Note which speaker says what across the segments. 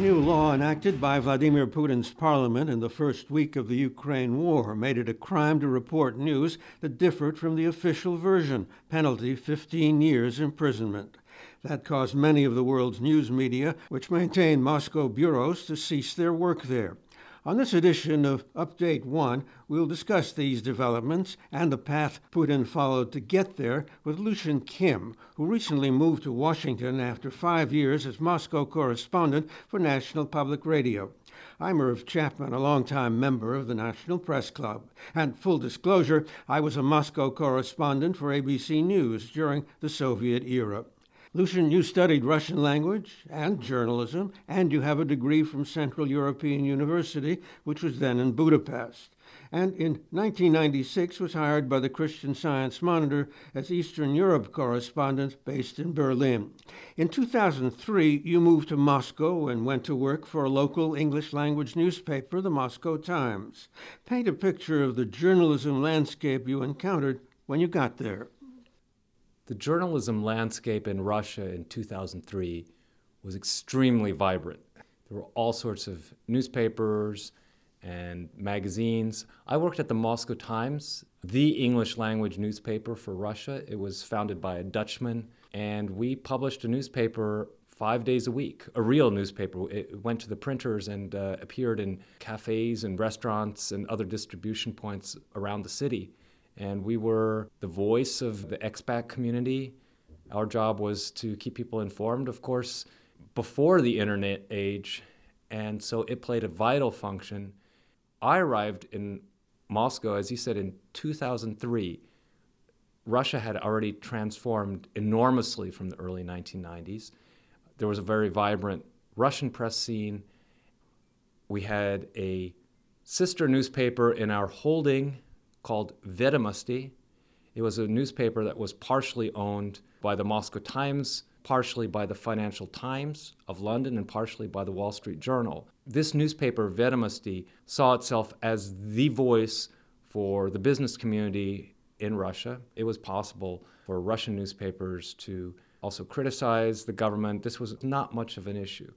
Speaker 1: New law enacted by Vladimir Putin's parliament in the first week of the Ukraine war made it a crime to report news that differed from the official version, penalty 15 years imprisonment. That caused many of the world's news media, which maintain Moscow bureaus, to cease their work there. On this edition of Update One, we'll discuss these developments and the path Putin followed to get there with Lucian Kim, who recently moved to Washington after five years as Moscow correspondent for National Public Radio. I'm Irv Chapman, a longtime member of the National Press Club. And full disclosure, I was a Moscow correspondent for ABC News during the Soviet era. Lucian, you studied Russian language and journalism, and you have a degree from Central European University, which was then in Budapest. And in 1996 was hired by the Christian Science Monitor as Eastern Europe correspondent based in Berlin. In 2003, you moved to Moscow and went to work for a local English language newspaper, the Moscow Times. Paint a picture of the journalism landscape you encountered when you got there.
Speaker 2: The journalism landscape in Russia in 2003 was extremely vibrant. There were all sorts of newspapers and magazines. I worked at the Moscow Times, the English language newspaper for Russia. It was founded by a Dutchman, and we published a newspaper five days a week, a real newspaper. It went to the printers and uh, appeared in cafes and restaurants and other distribution points around the city and we were the voice of the expat community. Our job was to keep people informed, of course, before the internet age, and so it played a vital function. I arrived in Moscow, as you said, in 2003. Russia had already transformed enormously from the early 1990s. There was a very vibrant Russian press scene. We had a sister newspaper in our holding called Vedomosti. It was a newspaper that was partially owned by the Moscow Times, partially by the Financial Times of London, and partially by the Wall Street Journal. This newspaper, Vedomosti, saw itself as the voice for the business community in Russia. It was possible for Russian newspapers to also criticize the government. This was not much of an issue.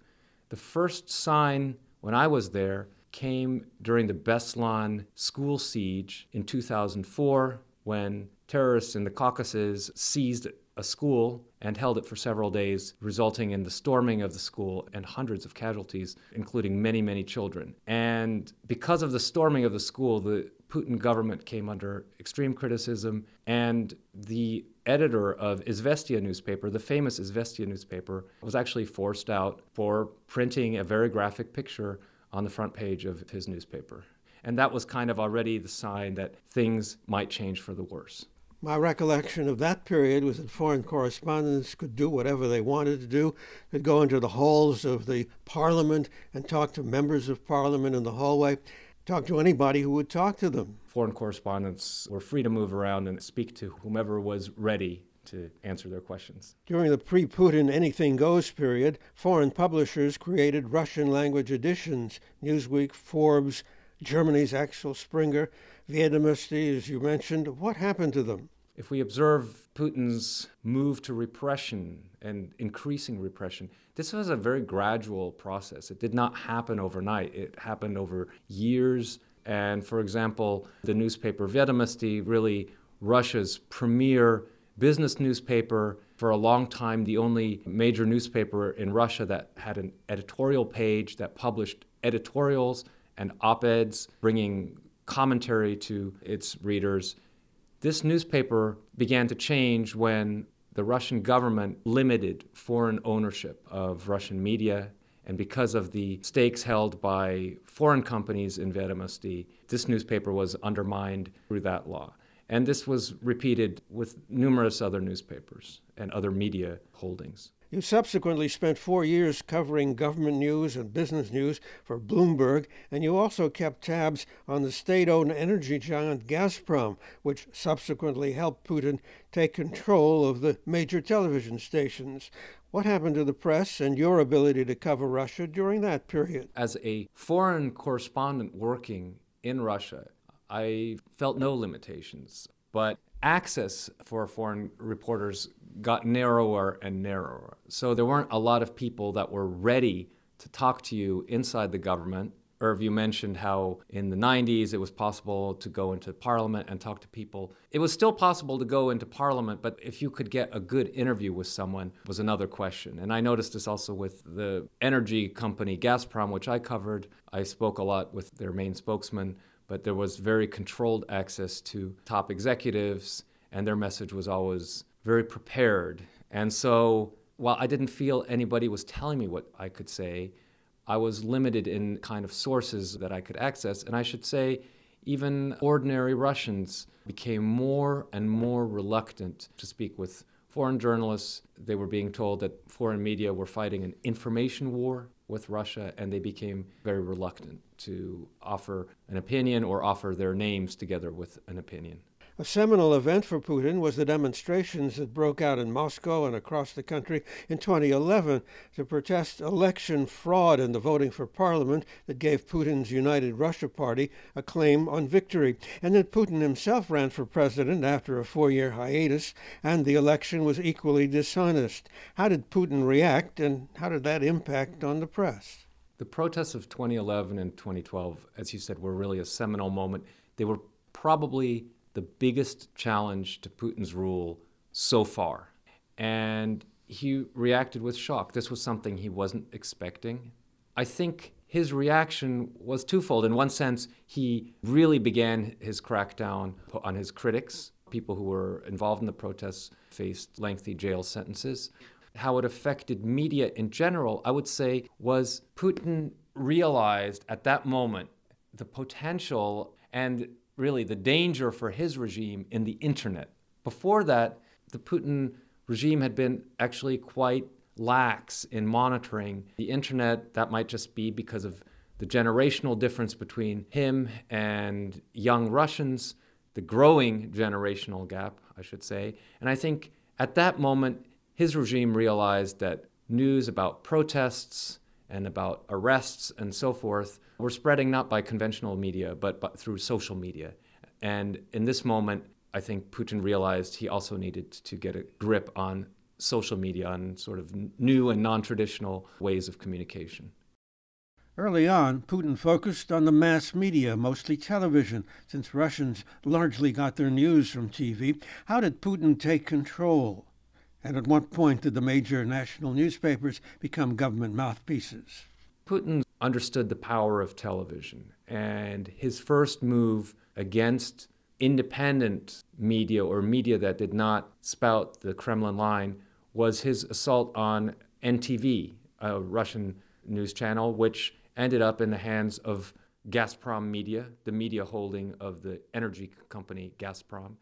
Speaker 2: The first sign when I was there came during the Beslan school siege in 2004 when terrorists in the Caucasus seized a school and held it for several days, resulting in the storming of the school and hundreds of casualties, including many, many children. And because of the storming of the school, the Putin government came under extreme criticism, and the editor of Izvestia newspaper, the famous Izvestia newspaper, was actually forced out for printing a very graphic picture on the front page of his newspaper. And that was kind of already the sign that things might change for the worse.
Speaker 1: My recollection of that period was that foreign correspondents could do whatever they wanted to do, could go into the halls of the parliament and talk to members of parliament in the hallway, talk to anybody who would talk to them.
Speaker 2: Foreign correspondents were free to move around and speak to whomever was ready to answer their questions.
Speaker 1: During the pre Putin anything goes period, foreign publishers created Russian language editions Newsweek, Forbes, Germany's Axel Springer, Vedomosti, as you mentioned. What happened to them?
Speaker 2: If we observe Putin's move to repression and increasing repression, this was a very gradual process. It did not happen overnight, it happened over years. And for example, the newspaper Vedomosti, really Russia's premier business newspaper for a long time, the only major newspaper in Russia that had an editorial page that published editorials and op eds, bringing commentary to its readers. This newspaper began to change when the Russian government limited foreign ownership of Russian media. And because of the stakes held by foreign companies in Vedomosti, this newspaper was undermined through that law. And this was repeated with numerous other newspapers and other media holdings.
Speaker 1: You subsequently spent four years covering government news and business news for Bloomberg, and you also kept tabs on the state owned energy giant Gazprom, which subsequently helped Putin take control of the major television stations. What happened to the press and your ability to cover Russia during that period?
Speaker 2: As a foreign correspondent working in Russia, I felt no limitations. But access for foreign reporters got narrower and narrower. So there weren't a lot of people that were ready to talk to you inside the government. Irv, you mentioned how in the 90s it was possible to go into parliament and talk to people. It was still possible to go into parliament, but if you could get a good interview with someone was another question. And I noticed this also with the energy company Gazprom, which I covered. I spoke a lot with their main spokesman but there was very controlled access to top executives, and their message was always very prepared. And so while I didn't feel anybody was telling me what I could say, I was limited in kind of sources that I could access. And I should say, even ordinary Russians became more and more reluctant to speak with foreign journalists. They were being told that foreign media were fighting an information war with Russia, and they became very reluctant to offer an opinion or offer their names together with an opinion.
Speaker 1: A seminal event for Putin was the demonstrations that broke out in Moscow and across the country in 2011 to protest election fraud in the voting for parliament that gave Putin's United Russia Party a claim on victory, and that Putin himself ran for president after a four year hiatus, and the election was equally dishonest. How did Putin react, and how did that impact on the press?
Speaker 2: The protests of 2011 and 2012, as you said, were really a seminal moment. They were probably the biggest challenge to Putin's rule so far. And he reacted with shock. This was something he wasn't expecting. I think his reaction was twofold. In one sense, he really began his crackdown on his critics. People who were involved in the protests faced lengthy jail sentences. How it affected media in general, I would say, was Putin realized at that moment the potential and really the danger for his regime in the internet. Before that, the Putin regime had been actually quite lax in monitoring the internet. That might just be because of the generational difference between him and young Russians, the growing generational gap, I should say. And I think at that moment, his regime realized that news about protests and about arrests and so forth were spreading not by conventional media, but, but through social media. And in this moment, I think Putin realized he also needed to get a grip on social media and sort of new and non traditional ways of communication.
Speaker 1: Early on, Putin focused on the mass media, mostly television, since Russians largely got their news from TV. How did Putin take control? And at what point did the major national newspapers become government mouthpieces?
Speaker 2: Putin understood the power of television, and his first move against independent media or media that did not spout the Kremlin line was his assault on NTV, a Russian news channel, which ended up in the hands of Gazprom Media, the media holding of the energy company Gazprom.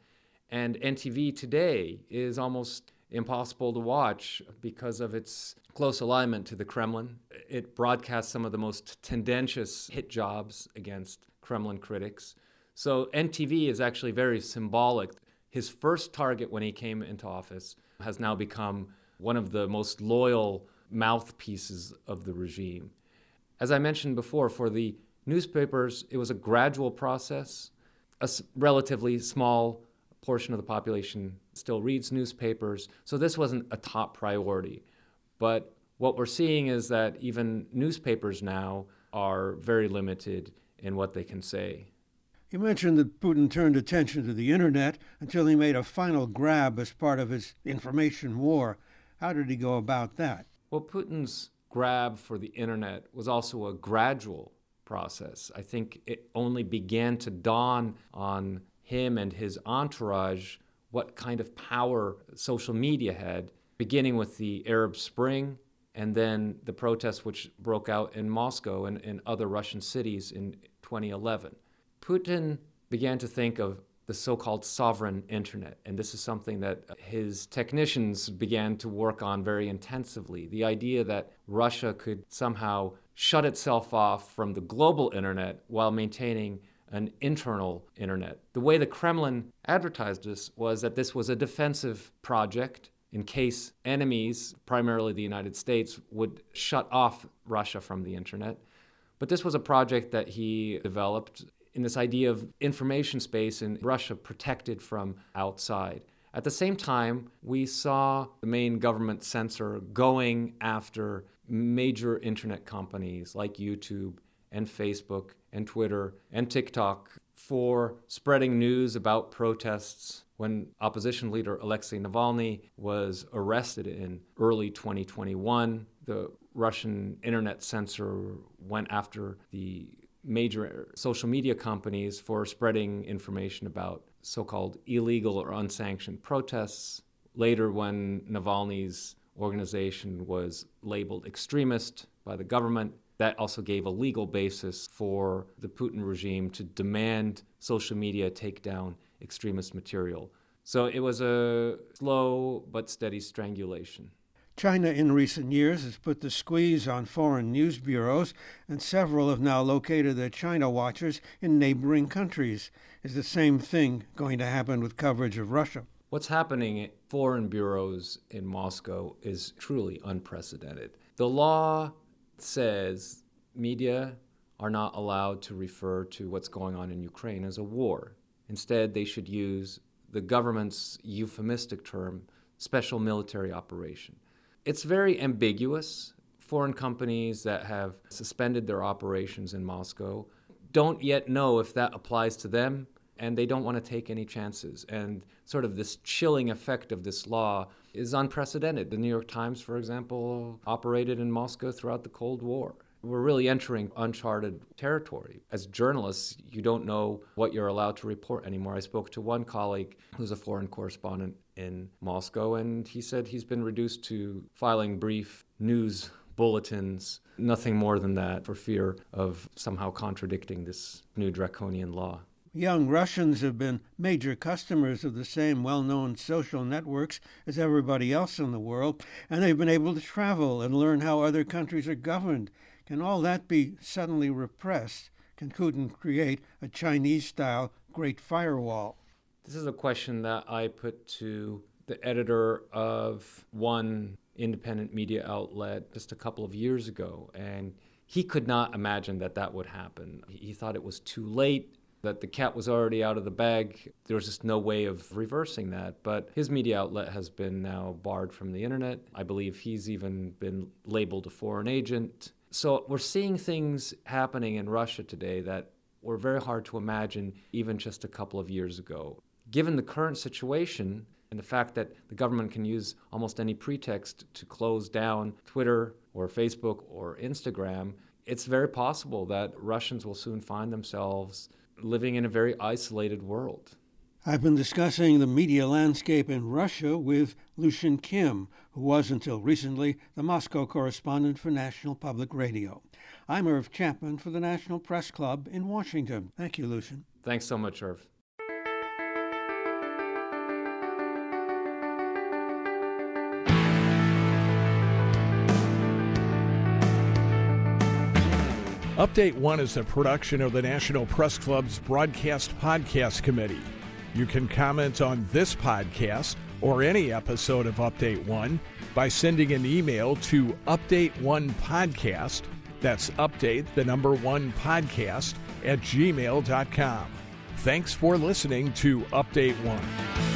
Speaker 2: And NTV today is almost impossible to watch because of its close alignment to the Kremlin. It broadcasts some of the most tendentious hit jobs against Kremlin critics. So NTV is actually very symbolic. His first target when he came into office has now become one of the most loyal mouthpieces of the regime. As I mentioned before, for the newspapers, it was a gradual process. A relatively small portion of the population still reads newspapers, so this wasn't a top priority. But what we're seeing is that even newspapers now are very limited in what they can say.
Speaker 1: You mentioned that Putin turned attention to the internet until he made a final grab as part of his information war. How did he go about that?
Speaker 2: Well, Putin's grab for the internet was also a gradual process. I think it only began to dawn on him and his entourage what kind of power social media had, beginning with the Arab Spring and then the protests which broke out in Moscow and in other Russian cities in 2011. Putin began to think of the so called sovereign internet. And this is something that his technicians began to work on very intensively. The idea that Russia could somehow shut itself off from the global internet while maintaining an internal internet. The way the Kremlin advertised this was that this was a defensive project in case enemies, primarily the United States, would shut off Russia from the internet. But this was a project that he developed in this idea of information space in Russia protected from outside. At the same time, we saw the main government censor going after major internet companies like YouTube and Facebook and Twitter and TikTok for spreading news about protests when opposition leader Alexei Navalny was arrested in early 2021. The Russian internet censor went after the major social media companies for spreading information about so called illegal or unsanctioned protests. Later, when Navalny's organization was labeled extremist by the government, that also gave a legal basis for the Putin regime to demand social media take down extremist material. So it was a slow but steady strangulation.
Speaker 1: China in recent years has put the squeeze on foreign news bureaus, and several have now located their China watchers in neighboring countries. Is the same thing going to happen with coverage of Russia?
Speaker 2: What's happening at foreign bureaus in Moscow is truly unprecedented. The law says media are not allowed to refer to what's going on in Ukraine as a war. Instead, they should use the government's euphemistic term, special military operation. It's very ambiguous. Foreign companies that have suspended their operations in Moscow don't yet know if that applies to them, and they don't want to take any chances. And sort of this chilling effect of this law is unprecedented. The New York Times, for example, operated in Moscow throughout the Cold War we're really entering uncharted territory. As journalists, you don't know what you're allowed to report anymore. I spoke to one colleague who's a foreign correspondent in Moscow, and he said he's been reduced to filing brief news bulletins, nothing more than that, for fear of somehow contradicting this new draconian law.
Speaker 1: Young Russians have been major customers of the same well known social networks as everybody else in the world, and they've been able to travel and learn how other countries are governed can all that be suddenly repressed? Can Putin create a Chinese style Great Firewall?
Speaker 2: This is a question that I put to the editor of one independent media outlet just a couple of years ago, and he could not imagine that that would happen. He thought it was too late, that the cat was already out of the bag. There was just no way of reversing that. But his media outlet has been now barred from the internet. I believe he's even been labeled a foreign agent. So we're seeing things happening in Russia today that were very hard to imagine even just a couple of years ago. Given the current situation and the fact that the government can use almost any pretext to close down Twitter or Facebook or Instagram, it's very possible that Russians will soon find themselves living in a very isolated world.
Speaker 1: I've been discussing the media landscape in Russia with Lucian Kim, who was until recently the Moscow correspondent for National Public Radio. I'm Irv Chapman for the National Press Club in Washington. Thank you, Lucian.
Speaker 2: Thanks so much, Irv.
Speaker 3: Update One is a production of the National Press Club's Broadcast Podcast Committee. You can comment on this podcast or any episode of Update One by sending an email to Update One Podcast. That's update the number one podcast at gmail.com. Thanks for listening to Update One.